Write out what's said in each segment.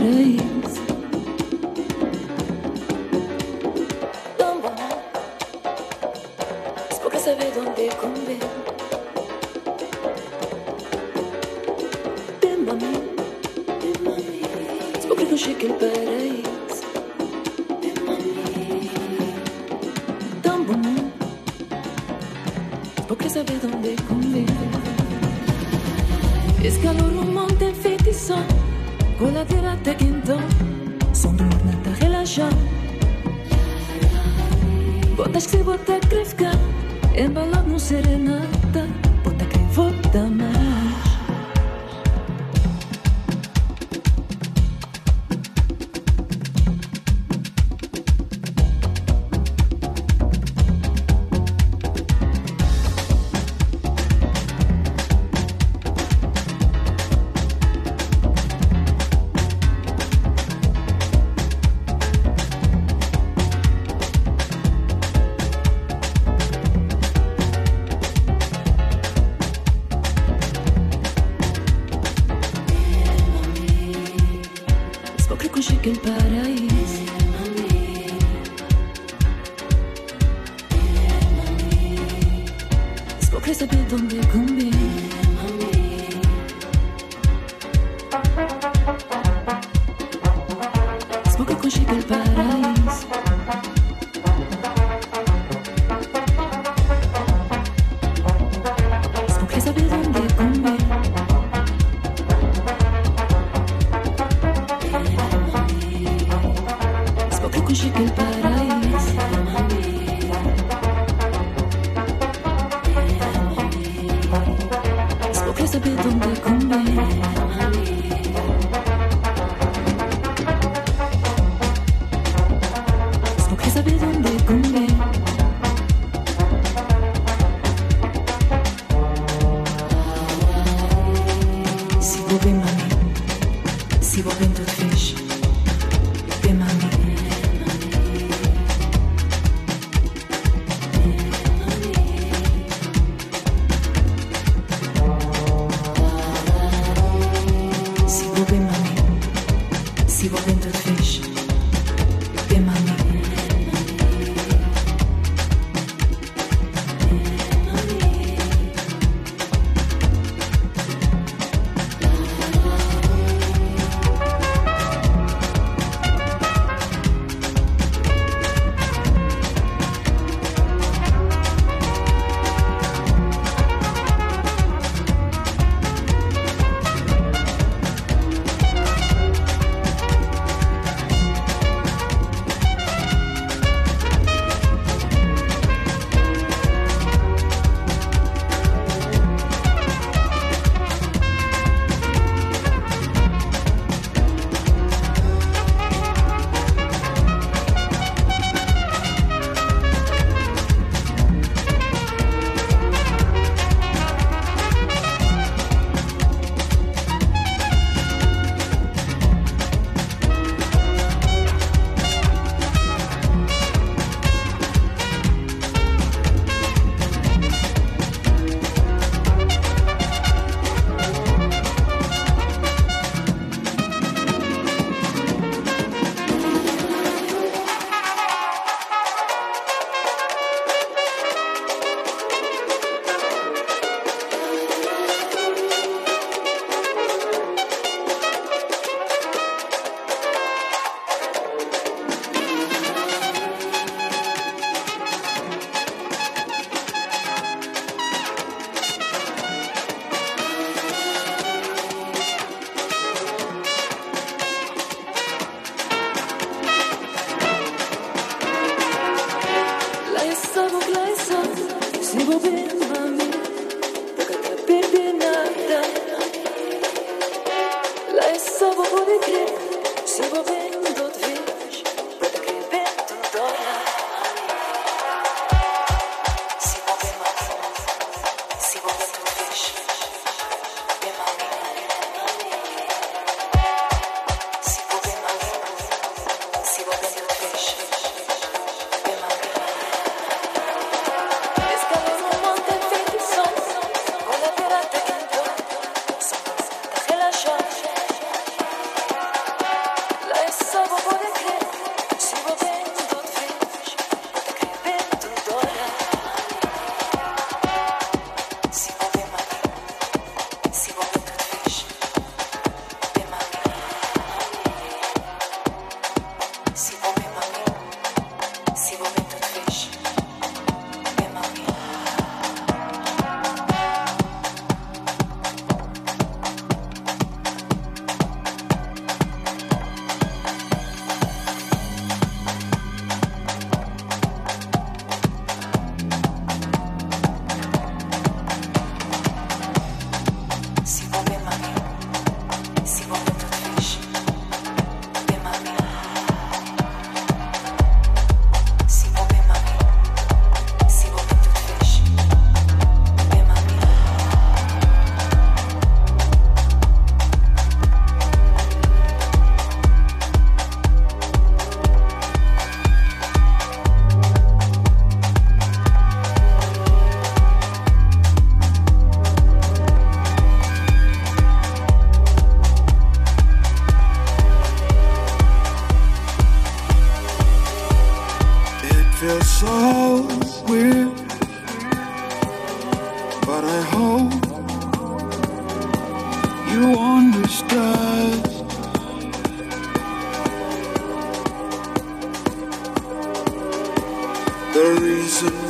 heartaches Don't one. people the reason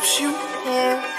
keeps you warm.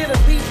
get a beat.